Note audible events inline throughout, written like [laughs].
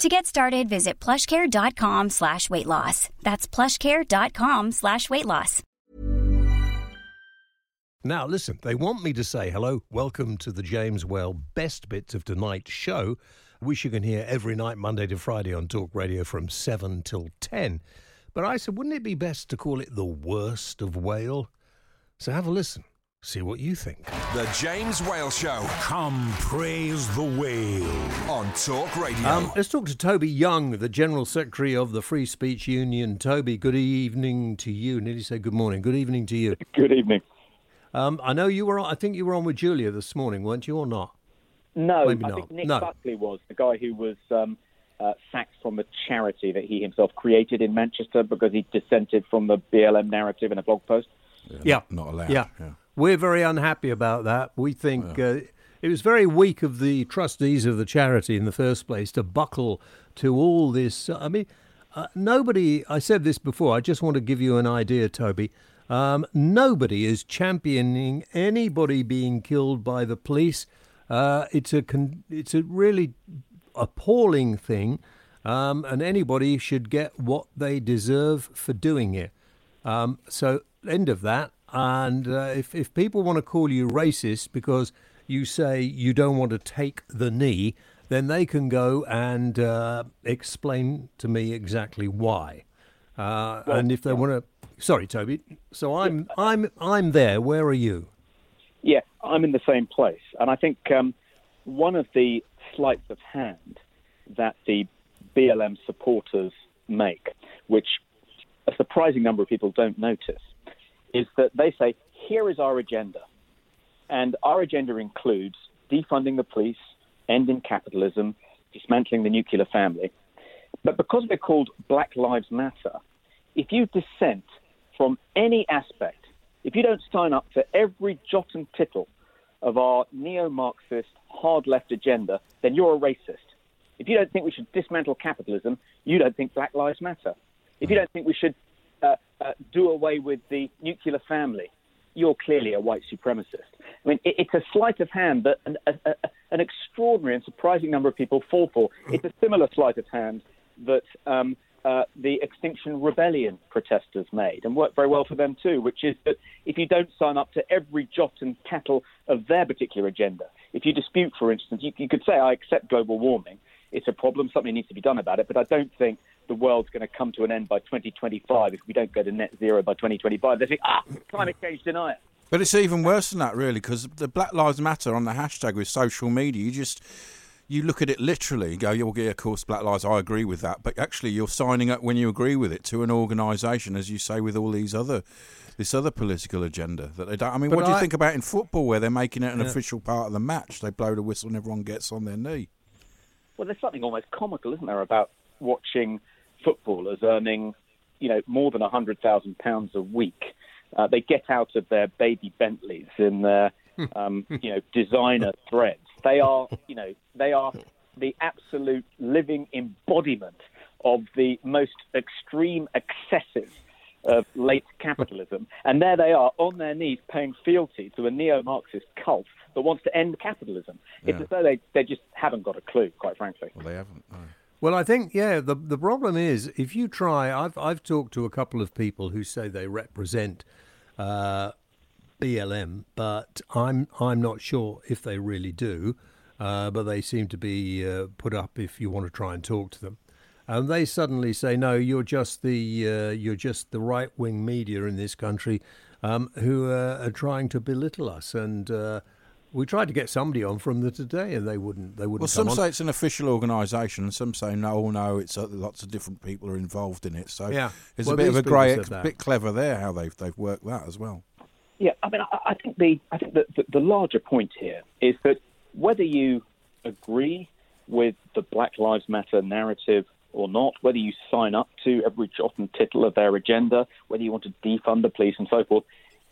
To get started, visit plushcare.com slash weight loss. That's plushcare.com slash weight loss. Now, listen, they want me to say hello, welcome to the James Whale Best Bits of Tonight's show, which you can hear every night, Monday to Friday on Talk Radio from 7 till 10. But I said, wouldn't it be best to call it the worst of Whale? So have a listen. See what you think. The James Whale Show Come praise the whale. on Talk Radio. Um, let's talk to Toby Young, the General Secretary of the Free Speech Union. Toby, good evening to you. Nearly say good morning. Good evening to you. Good evening. Um, I know you were. on, I think you were on with Julia this morning, weren't you, or not? No, Maybe I not. think Nick No. Buckley was the guy who was um, uh, sacked from a charity that he himself created in Manchester because he dissented from the BLM narrative in a blog post. Yeah, Not allowed. Yeah. We're very unhappy about that. We think uh, it was very weak of the trustees of the charity in the first place to buckle to all this. I mean, uh, nobody. I said this before. I just want to give you an idea, Toby. Um, nobody is championing anybody being killed by the police. Uh, it's a con- it's a really appalling thing, um, and anybody should get what they deserve for doing it. Um, so, end of that. And uh, if, if people want to call you racist because you say you don't want to take the knee, then they can go and uh, explain to me exactly why. Uh, and if they want to, sorry, Toby. So I'm I'm I'm there. Where are you? Yeah, I'm in the same place. And I think um, one of the sleights of hand that the BLM supporters make, which a surprising number of people don't notice, is that they say, here is our agenda. And our agenda includes defunding the police, ending capitalism, dismantling the nuclear family. But because we're called Black Lives Matter, if you dissent from any aspect, if you don't sign up to every jot and tittle of our neo Marxist hard left agenda, then you're a racist. If you don't think we should dismantle capitalism, you don't think Black Lives Matter. If you don't think we should uh, do away with the nuclear family, you're clearly a white supremacist. I mean, it, it's a sleight of hand that an, a, a, an extraordinary and surprising number of people fall for. It's a similar sleight of hand that um, uh, the Extinction Rebellion protesters made, and worked very well for them too, which is that if you don't sign up to every jot and tittle of their particular agenda, if you dispute, for instance, you, you could say, I accept global warming, it's a problem, something needs to be done about it, but I don't think the world's going to come to an end by 2025 if we don't go to net zero by 2025. They think, ah, climate change denier. But it's even worse than that, really, because the Black Lives Matter on the hashtag with social media, you just you look at it literally, and go, yeah, well, yeah, of course, Black Lives, I agree with that. But actually, you're signing up when you agree with it to an organisation, as you say, with all these other this other political agenda that they don't. I mean, But what do you I- think about in football, where they're making it an official part of the match? They blow the whistle and everyone gets on their knee. Well, there's something almost comical, isn't there, about watching footballers earning, you know, more than hundred thousand pounds a week. Uh, they get out of their baby Bentleys in their, [laughs] um, you know, designer threads. They are, you know, they are the absolute living embodiment of the most extreme excesses of late capitalism. And there they are on their knees paying fealty to a neo Marxist cult that wants to end capitalism. It's Yeah. as though they, they just haven't got a clue, quite frankly. Well, they haven't. No. Well, I think yeah. The the problem is if you try, I've I've talked to a couple of people who say they represent uh, BLM, but I'm I'm not sure if they really do. Uh, but they seem to be uh, put up if you want to try and talk to them. and they suddenly say, "No, you're just the uh, you're just the right wing media in this country um, who uh, are trying to belittle us." And uh, we tried to get somebody on from the Today, and they wouldn't. They wouldn't. Well, some come say it's an official organisation, and some say no, no, it's uh, lots of different people are involved in it. So Yeah. it's Well, a bit of a grey, ex- bit clever there how they've they've worked that as well. Yeah, I mean, I, I think the I think that the, the larger point here is that whether you agree with the Black Lives Matter narrative or not, whether you sign up to every jot and tittle of their agenda, whether you want to defund the police and so forth,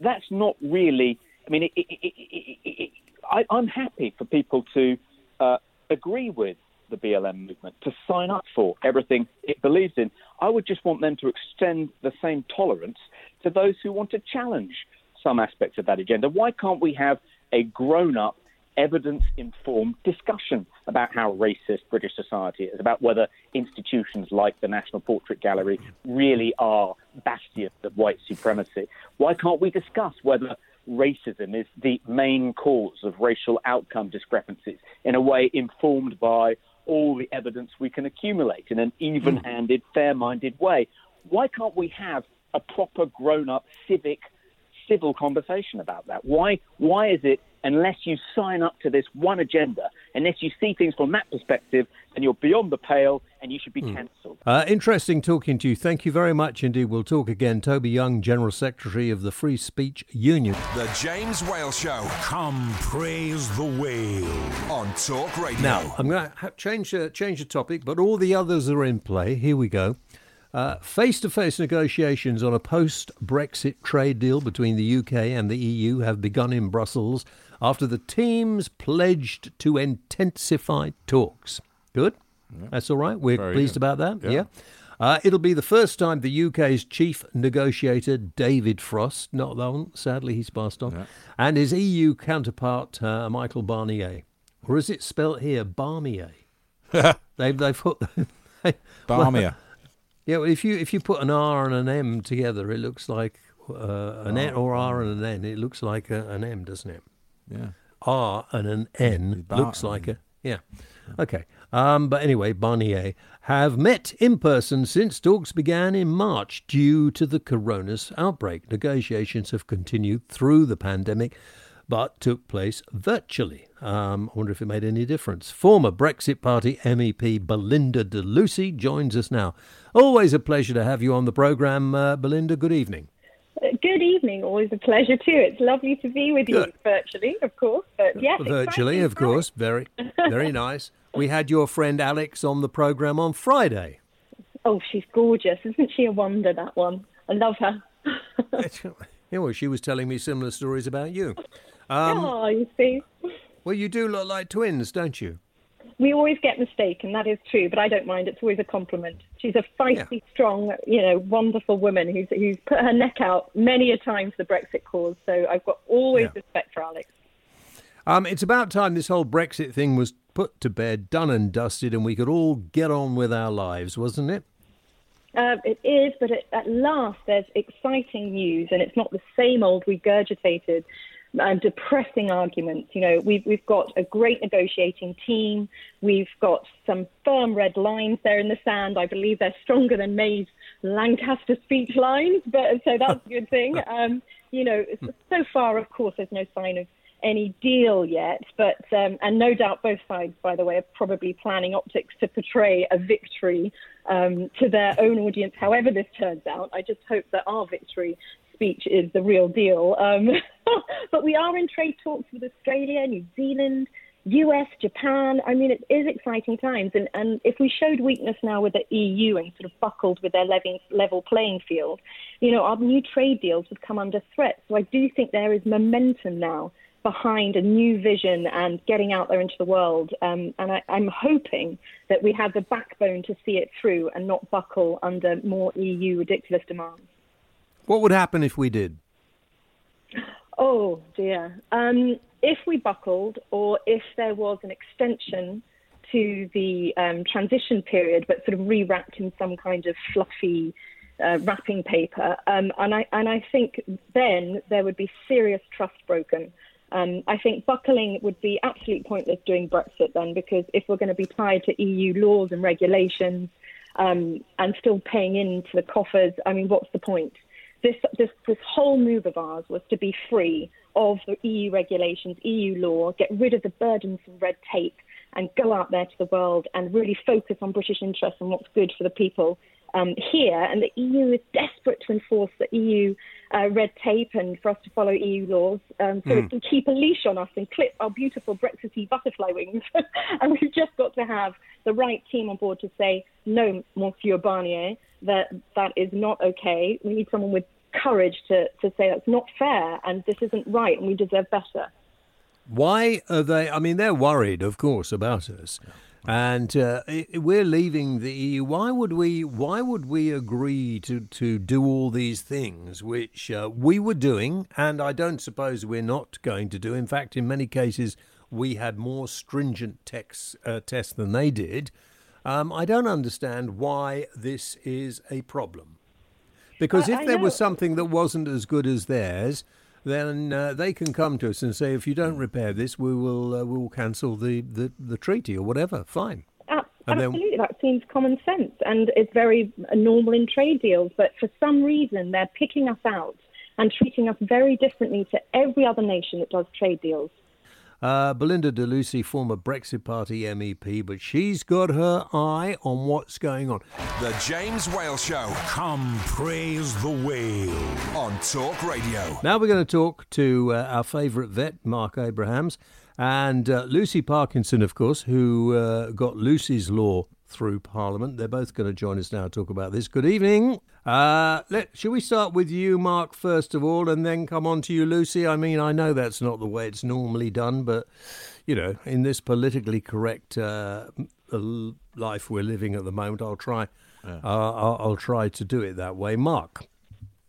that's not really. I mean, it, it, it, it, it, it, I, I'm happy for people to uh, agree with the BLM movement, to sign up for everything it believes in. I would just want them to extend the same tolerance to those who want to challenge some aspects of that agenda. Why can't we have a grown up, evidence informed discussion about how racist British society is, about whether institutions like the National Portrait Gallery really are bastions of white supremacy? Why can't we discuss whether racism is the main cause of racial outcome discrepancies in a way informed by all the evidence we can accumulate in an even handed, fair minded way? Why can't we have a proper grown up civic civil conversation about that. Why why is it unless you sign up to this one agenda, unless you see things from that perspective, then you're beyond the pale and you should be cancelled. Uh, interesting talking to you. Thank you very much indeed. We'll talk again. Toby Young, General Secretary of the Free Speech Union. The James Whale Show Come praise the whale. on Talk Radio. Now, I'm going to ha- change uh, change the topic, but all the others are in play. Here we go. Face to face negotiations on a post Brexit trade deal between the UK and the EU have begun in Brussels after the teams pledged to intensify talks. Good? That's all right. We're Very pleased good. about that. Yeah. yeah. Uh, it'll be the first time the UK's chief negotiator, David Frost, not one, sadly he's passed on, and his EU counterpart, uh, Michael Barnier. Or is it spelt here, Barnier? [laughs] they've, they've put. [laughs] Barmia. Yeah, well, if you if you put an R and an M together, it looks like uh, an N or R and an N. It looks like a, an M, doesn't it? yeah. R and an N looks like a yeah. Okay. Um, but anyway, Barnier have met in person since talks began in March due to the coronavirus outbreak. Negotiations have continued through the pandemic, but took place virtually. Um, I wonder if it made any difference. Former Brexit Party MEP Belinda de Lucy joins us now. Always a pleasure to have you on the programme, uh, Belinda. Good evening. Uh, Good evening. Always a pleasure too. It's lovely to be with you Good. virtually, of course. But yes, virtually, of course. Very, very nice. We had your friend Alex on the program on Friday. Oh, she's gorgeous, isn't she? A wonder that one. I love her. [laughs] [laughs] yeah, well, she was telling me similar stories about you. Oh, you see, Well, you do look like twins, don't you? we always get mistaken. That is true, but I don't mind. It's always a compliment. She's a feisty, strong, you know, wonderful woman who's who's put her neck out many a time for the Brexit cause. So I've got always Yeah. respect for Alex. Um, it's about time this whole Brexit thing was put to bed, done and dusted, and we could all get on with our lives, wasn't it? Uh, it is, but at, at last there's exciting news, and it's not the same old regurgitated, um, depressing arguments. You know, we've we've got a great negotiating team. We've got some firm red lines there in the sand. I believe they're stronger than May's Lancaster speech lines, but so that's a good thing. [laughs] Um, you know, so far, of course, there's no sign of any deal yet, but um, and no doubt both sides, by the way, are probably planning optics to portray a victory um, to their own audience. However, this turns out, I just hope that our victory speech is the real deal. Um, [laughs] but we are in trade talks with Australia, New Zealand. US, Japan. I mean, it is exciting times. And, and if we showed weakness now with the EU and sort of buckled with their level, level playing field, you know, our new trade deals would come under threat. So I do think there is momentum now behind a new vision and getting out there into the world. Um, and I, I'm hoping that we have the backbone to see it through and not buckle under more EU ridiculous demands. What would happen if we did? Oh dear. Um, if we buckled, or if there was an extension to the um, transition period, but sort of rewrapped in some kind of fluffy uh, wrapping paper, um, and I and I think then there would be serious trust broken. Um, I think buckling would be absolutely pointless doing Brexit then, because if we're going to be tied to EU laws and regulations, um, and still paying into the coffers. I mean, what's the point? This, this, this whole move of ours was to be free of the EU regulations, EU law, get rid of the burdensome red tape, and go out there to the world and really focus on British interests and what's good for the people um, here. And the EU is desperate to enforce the EU uh, red tape and for us to follow EU laws um, so mm. it can keep a leash on us and clip our beautiful Brexity butterfly wings. [laughs] and we've just got to have the right team on board to say, no, Monsieur Barnier, that that is not okay. We need someone with courage to, to say that's not fair and this isn't right and we deserve better. Why are they? I mean, they're worried, of course, about us. And uh, we're leaving the EU. Why would we? Why would we agree to, to do all these things which uh, we were doing, and I don't suppose we're not going to do. In fact, in many cases, we had more stringent uh, tests than they did. Um, I don't understand why this is a problem. Because if there was something that wasn't as good as theirs, then uh, they can come to us and say, if you don't repair this, we will uh, we will cancel the, the, the treaty or whatever. Fine. Uh, absolutely, then... that seems common sense, and it's very normal in trade deals. But for some reason, they're picking us out and treating us very differently to every other nation that does trade deals. Uh, Belinda de Lucy, former Brexit Party MEP, but she's got her eye on what's going on. The James Whale Show. Come praise the whale. On Talk Radio. Now we're going to talk to uh, our favourite vet, Marc Abrahams, and uh, Lucy Parkinson, of course, who uh, got Lucy's Law through Parliament. They're both going to join us now to talk about this. Good evening. Uh, let, shall we start with you, Marc, first of all, and then come on to you, Lucy? I mean, I know that's not the way it's normally done, but, you know, in this politically correct uh, life we're living at the moment, I'll try. Yeah. Uh, I'll, I'll try to do it that way. Marc.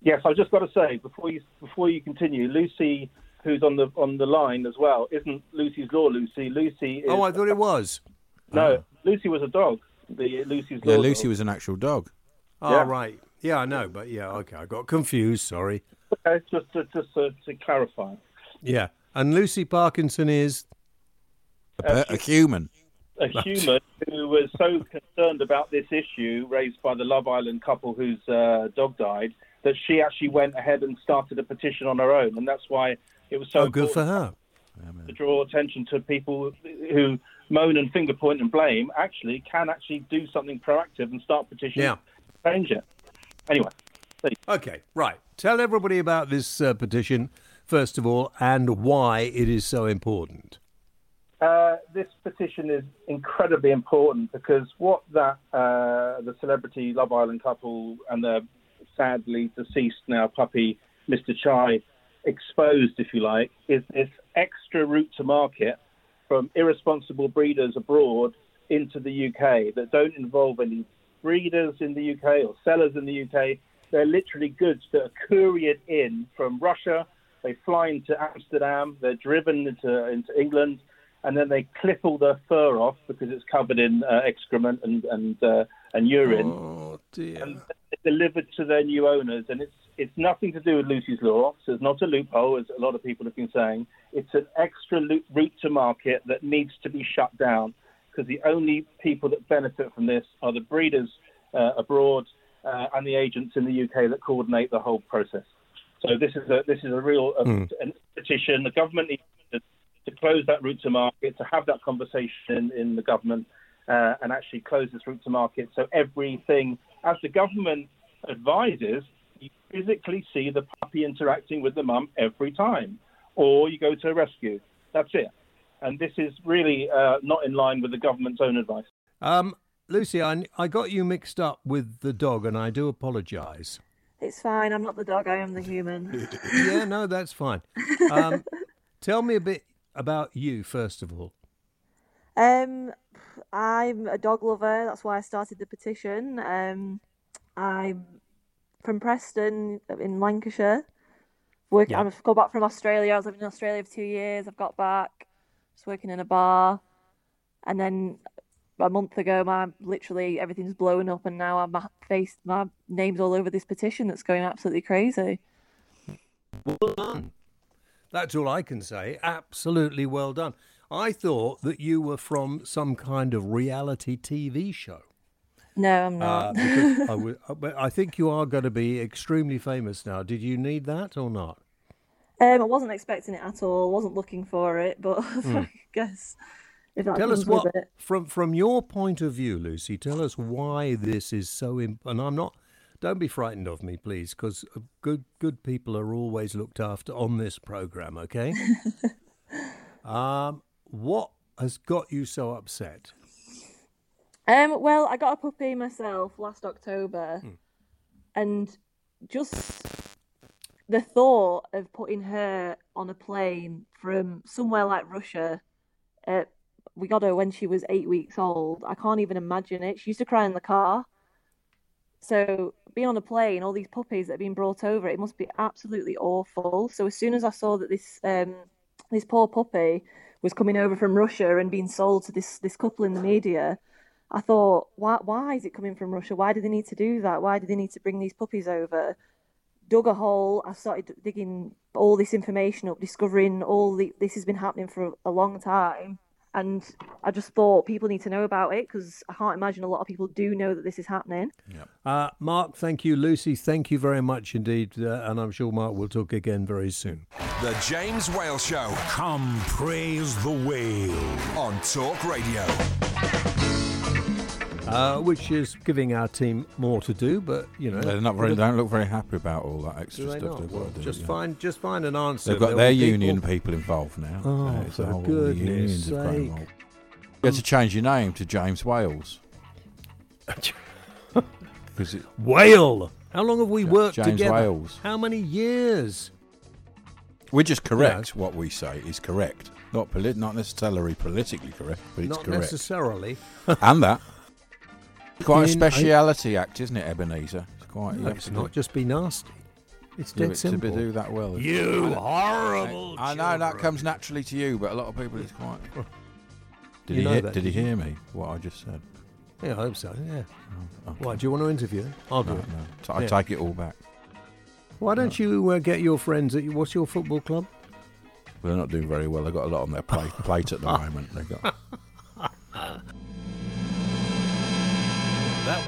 Yes, I've just got to say before you before you continue, Lucy, who's on the on the line as well, isn't Lucy's law. Lucy, Lucy. Is, oh, I thought it was. No, oh. Lucy was a dog the Lucy's Yeah, Lucy was an actual dog. Oh, yeah. right. Yeah, I know, but yeah, okay, I got confused. Sorry. Okay, just to, just to, to clarify. Yeah, and Lucy Parkinson is a, a human. A human who was so concerned about this issue raised by the Love Island couple whose uh, dog died that she actually went ahead and started a petition on her own, and that's why it was so. Oh, good for her. To draw attention to people who moan and finger point and blame actually can actually do something proactive and start petitioning yeah. Change it. Anyway. Okay, right. Tell everybody about this uh, petition, first of all, and why it is so important. Uh, this petition is incredibly important because what that uh, the celebrity Love Island couple and the sadly deceased now puppy Mr. Chai exposed, if you like, is this extra route to market from irresponsible breeders abroad into the UK that don't involve any breeders in the UK or sellers in the UK. They're literally goods that are couriered in from Russia. They fly into Amsterdam. They're driven into into England, and then they clip all their fur off because it's covered in uh, excrement and and uh, and urine. Oh dear! And delivered to their new owners, and it's it's nothing to do with Lucy's Law, so it's not a loophole, as a lot of people have been saying. It's an extra loop, route to market that needs to be shut down because the only people that benefit from this are the breeders uh, abroad uh, and the agents in the UK that coordinate the whole process. So this is a this is a real uh, mm. petition. The government needs to, to, close that route to market, to have that conversation in the government, uh, and actually close this route to market. So everything, as the government advises, you physically see the puppy interacting with the mum every time, or you go to a rescue. That's it. And this is really uh, not in line with the government's own advice. Um, Lucy, I, I got you mixed up with the dog, and I do apologise. It's fine. I'm not the dog. I am the human. [laughs] yeah, no, that's fine. Um, [laughs] tell me a bit about you, first of all. Um, I'm a dog lover. That's why I started the petition. Um, I'm from Preston in Lancashire. Work, yeah. I've got back from Australia. I was living in Australia for two years. I've got back, just working in a bar, and then a month ago, my literally everything's blown up, and now I'm face my name's all over this petition that's going absolutely crazy. Well done. That's all I can say. Absolutely well done. I thought that you were from some kind of reality TV show. No, I'm not. Uh, because I, w- but I think you are going to be extremely famous now. Did you need that or not? Um, I wasn't expecting it at all. wasn't looking for it, but [laughs] I guess if that Hmm. Tell us what, from from your point of view, Lucy. Tell us why this is so. Imp- and I'm not. Don't be frightened of me, please, because good good people are always looked after on this program. Okay. [laughs] um, what has got you so upset? Um, well, I got a puppy myself last October, Hmm. and just the thought of putting her on a plane from somewhere like Russia, uh, we got her when she was eight weeks old. I can't even imagine it. She used to cry in the car. So being on a plane, all these puppies that have been brought over, it must be absolutely awful. So as soon as I saw that this um, this poor puppy was coming over from Russia and being sold to this this couple in the media, I thought, why why is it coming from Russia? Why do they need to do that? Why do they need to bring these puppies over? Dug a hole. I started digging all this information up, discovering all the this has been happening for a long time. And I just thought people need to know about it because I can't imagine a lot of people do know that this is happening. Uh, Marc, thank you. Lucy, thank you very much indeed. Uh, and I'm sure Marc will talk again very soon. The James Whale Show Come praise the whale. on Talk Radio. Uh, which is giving our team more to do, but you know They're not very. They don't look very happy about all that extra stuff not? they've Well, got to do. just yeah. find just find an answer. They've got There'll their be people- union people involved now. Oh, Uh, for the goodness have sake. You had to change your name to James Wales. [laughs] Because Whale. How long have we worked together? James together? Wales. How many years? we're just correct. What we say is correct. Not polit- not necessarily politically correct, but it's Not correct. necessarily. and that. Quite a In- I- speciality act, isn't it, Ebenezer? It's quite. you No, have it's not just be nasty. It's dead it to simple. be- do that well. You horrible. I know that comes naturally to you, but a lot of people it's quite. Did You he hear, that, did he hear me? What I just said? Yeah, I hope so. Yeah. Okay. Why? Do you want to interview? I'll do No, it. no. So I Yeah. take it all back. Why don't you uh, get your friends at what's your football club? They're not doing very well. They've got a lot on their plate, plate at the [laughs] moment. They've got.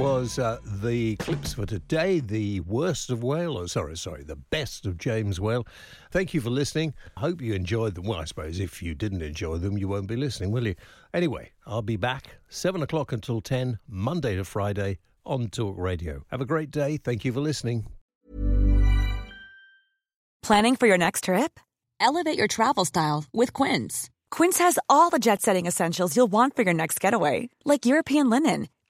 Was uh, the clips for today. The worst of Whale, or sorry, sorry, the best of James Whale. Thank you for listening. Hope you enjoyed them. Well, I suppose if you didn't enjoy them, you won't be listening, will you? Anyway, I'll be back seven o'clock until ten, Monday to Friday on Talk Radio. Have a great day. Thank you for listening. Planning for your next trip? Elevate your travel style with Quince. Quince has all the jet setting essentials you'll want for your next getaway, like European linen,